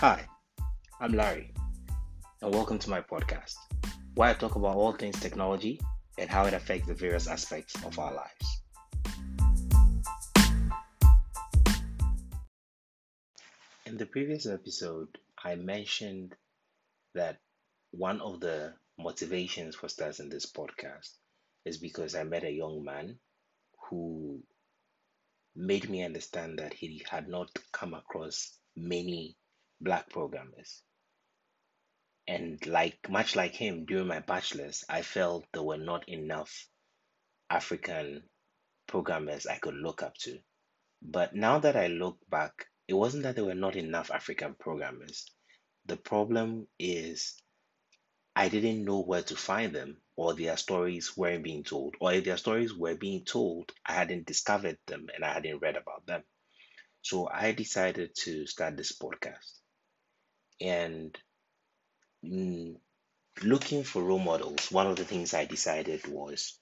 Hi, I'm Larry, and welcome to my podcast, where I talk about all things technology and how it affects the various aspects of our lives. In the previous episode, I mentioned that one of the motivations for starting this podcast is because I met a young man who made me understand that he had not come across many black programmers. And like much like him during my bachelor's, I felt there were not enough African programmers I could look up to. But now that I look back, it wasn't that there were not enough African programmers. The problem is I didn't know where to find them, or their stories weren't being told, or if their stories were being told, I hadn't discovered them and I hadn't read about them. So I decided to start this podcast. And mm, looking for role models, one of the things I decided was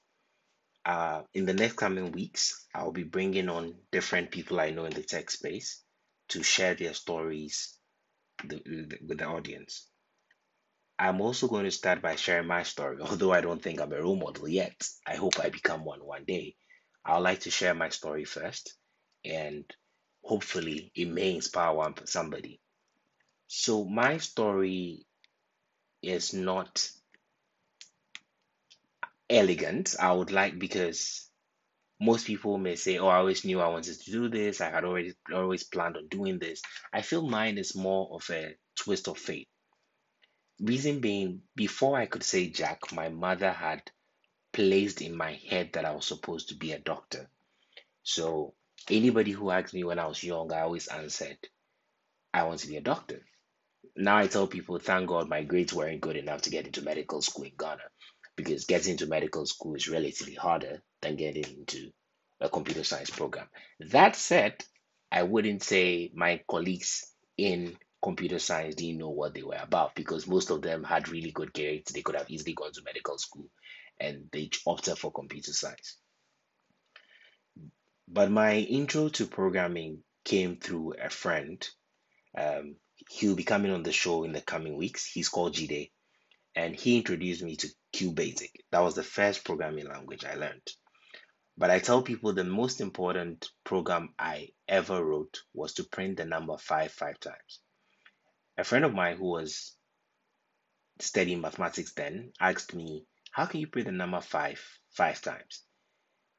uh, in the next coming weeks, I'll be bringing on different people I know in the tech space to share their stories with the, with the audience. I'm also going to start by sharing my story, although I don't think I'm a role model yet. I hope I become one one day. I'd like to share my story first, and hopefully, it may inspire one somebody. So, my story is not elegant. I would like because most people may say, "Oh, I always knew I wanted to do this. I had already always planned on doing this." I feel mine is more of a twist of fate. Reason being, before I could say Jack, my mother had placed in my head that I was supposed to be a doctor. So anybody who asked me when I was young, I always answered, I want to be a doctor. Now I tell people, thank God my grades weren't good enough to get into medical school in Ghana because getting into medical school is relatively harder than getting into a computer science program. That said, I wouldn't say my colleagues in computer science didn't know what they were about because most of them had really good grades. They could have easily gone to medical school and they opted for computer science. But my intro to programming came through a friend. Um, he'll be coming on the show in the coming weeks. He's called Jide, and he introduced me to QBasic. That was the first programming language I learned. But I tell people the most important program I ever wrote was to print the number five five times. A friend of mine who was studying mathematics then asked me, How can you print the number five five times?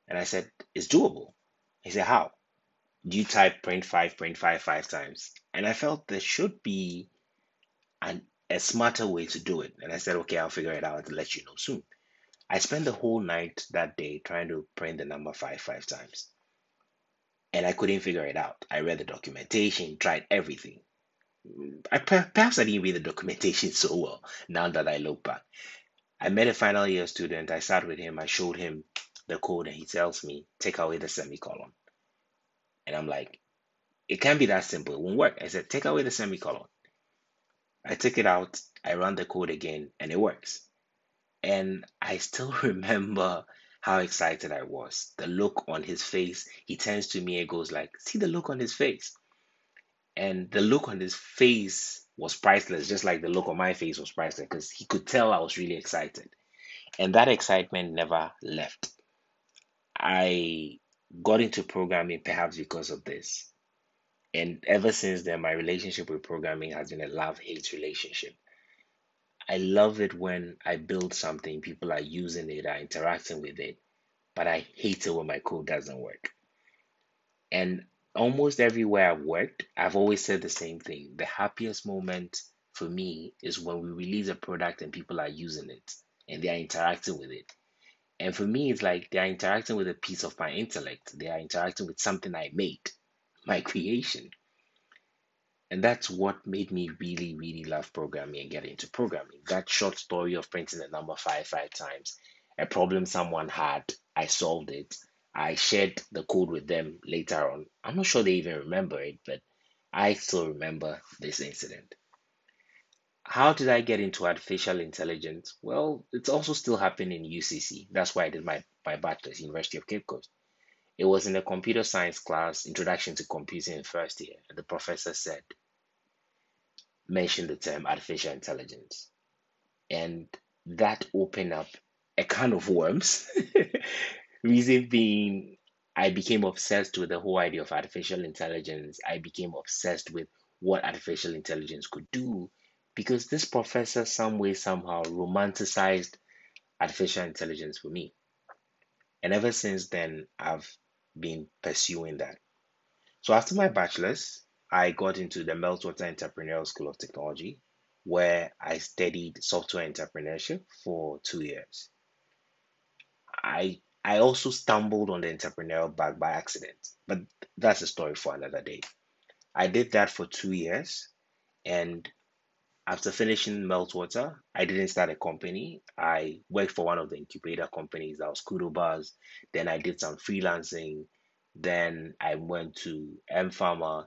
And I said, It's doable. He said, How? You type print five, print five, five times? And I felt there should be an, a smarter way to do it. And I said, Okay, I'll figure it out and let you know soon. I spent the whole night that day trying to print the number five, five times. And I couldn't figure it out. I read the documentation, tried everything. I perhaps I didn't read the documentation so well now that I look back. I met a final year student. I sat with him. I showed him the code, and he tells me, take away the semicolon. And I'm like, it can't be that simple. It won't work. I said, take away the semicolon. I took it out. I run the code again, and it works. And I still remember how excited I was. The look on his face. He turns to me and goes like, see the look on his face. And the look on his face was priceless, just like the look on my face was priceless, because he could tell I was really excited. And that excitement never left. I got into programming perhaps because of this. And ever since then, my relationship with programming has been a love hate relationship. I love it when I build something, people are using it, are interacting with it, but I hate it when my code doesn't work. And almost everywhere I've worked, I've always said the same thing. The happiest moment for me is when we release a product and people are using it and they are interacting with it. And for me, it's like they are interacting with a piece of my intellect. They are interacting with something I made, my creation. And that's what made me really, really love programming and get into programming. That short story of printing the number five, five times, a problem someone had, I solved it. I shared the code with them later on. I'm not sure they even remember it, but I still remember this incident. How did I get into artificial intelligence? Well, it's also still happening in UCC. That's why I did my, my bachelor's, University of Cape Coast. It was in a computer science class, Introduction to Computing in first year, and the professor said, mentioned the term artificial intelligence. And that opened up a can of worms. Reason being, I became obsessed with the whole idea of artificial intelligence. I became obsessed with what artificial intelligence could do because this professor, some way, somehow, romanticized artificial intelligence for me. And ever since then, I've been pursuing that. So after my bachelor's, I got into the Meltwater Entrepreneurial School of Technology, where I studied software entrepreneurship for two years. I I also stumbled on the entrepreneurial bug by accident, but that's a story for another day. I did that for two years, and after finishing Meltwater, I didn't start a company. I worked for one of the incubator companies that was Kudo Buzz. Then I did some freelancing. Then I went to M Pharma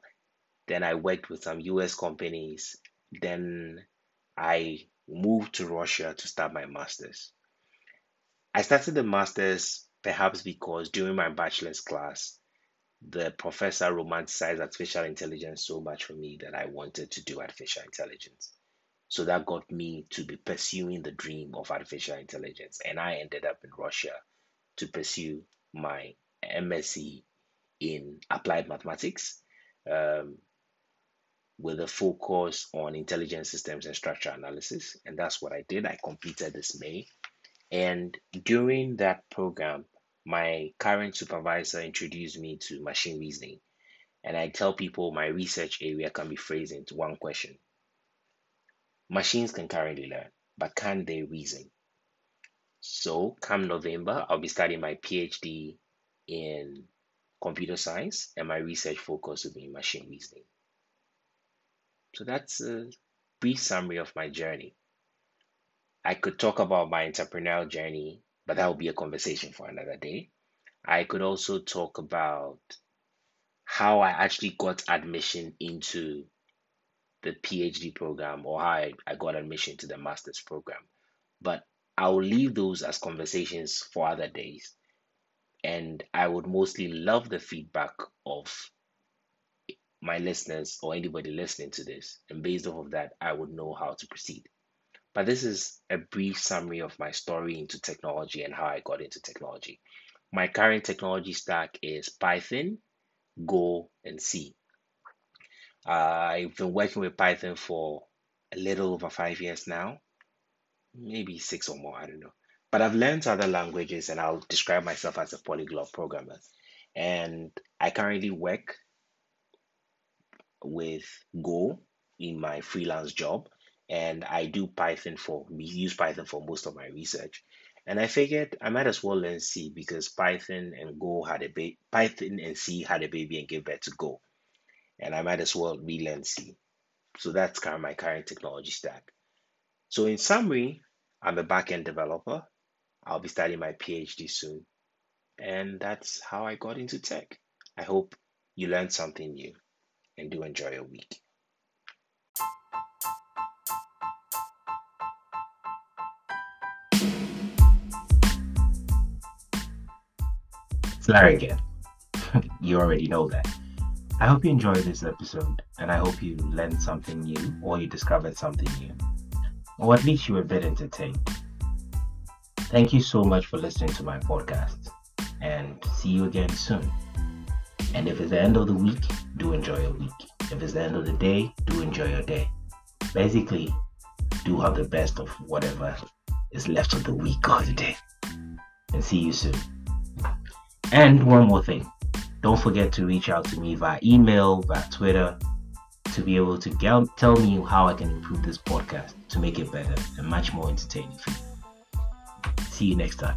then I worked with some US companies. Then I moved to Russia to start my master's. I started the master's perhaps because during my bachelor's class, the professor romanticized artificial intelligence so much for me that I wanted to do artificial intelligence. So that got me to be pursuing the dream of artificial intelligence. And I ended up in Russia to pursue my MSc in applied mathematics. Um, with a focus on intelligent systems and structure analysis. And that's what I did. I completed this May. And during that program, my current supervisor introduced me to machine reasoning. And I tell people my research area can be phrased into one question Machines can currently learn, but can they reason? So, come November, I'll be starting my PhD in computer science, and my research focus will be in machine reasoning. So that's a brief summary of my journey. I could talk about my entrepreneurial journey, but that will be a conversation for another day. I could also talk about how I actually got admission into the PhD program or how I, I got admission to the master's program. But I'll leave those as conversations for other days. And I would mostly love the feedback of my listeners or anybody listening to this. And based off of that, I would know how to proceed. But this is a brief summary of my story into technology and how I got into technology. My current technology stack is Python, Go, and C. Uh, I've been working with Python for a little over five years now, maybe six or more, I don't know. But I've learned other languages and I'll describe myself as a polyglot programmer. And I currently work with Go in my freelance job, and I do Python for we use Python for most of my research. And I figured I might as well learn C because Python and Go had a baby. Python and C had a baby and gave birth to Go, and I might as well relearn C. So that's kind of my current technology stack. So in summary, I'm a backend developer. I'll be starting my PhD soon, and that's how I got into tech. I hope you learned something new and do enjoy your week. Larry again. you already know that. I hope you enjoyed this episode and I hope you learned something new or you discovered something new, or at least you were a bit entertained. Thank you so much for listening to my podcast and see you again soon. And if it's the end of the week, do enjoy your week. If it's the end of the day, do enjoy your day. Basically, do have the best of whatever is left of the week or the day. And see you soon. And one more thing don't forget to reach out to me via email, via Twitter, to be able to tell me how I can improve this podcast to make it better and much more entertaining for you. See you next time.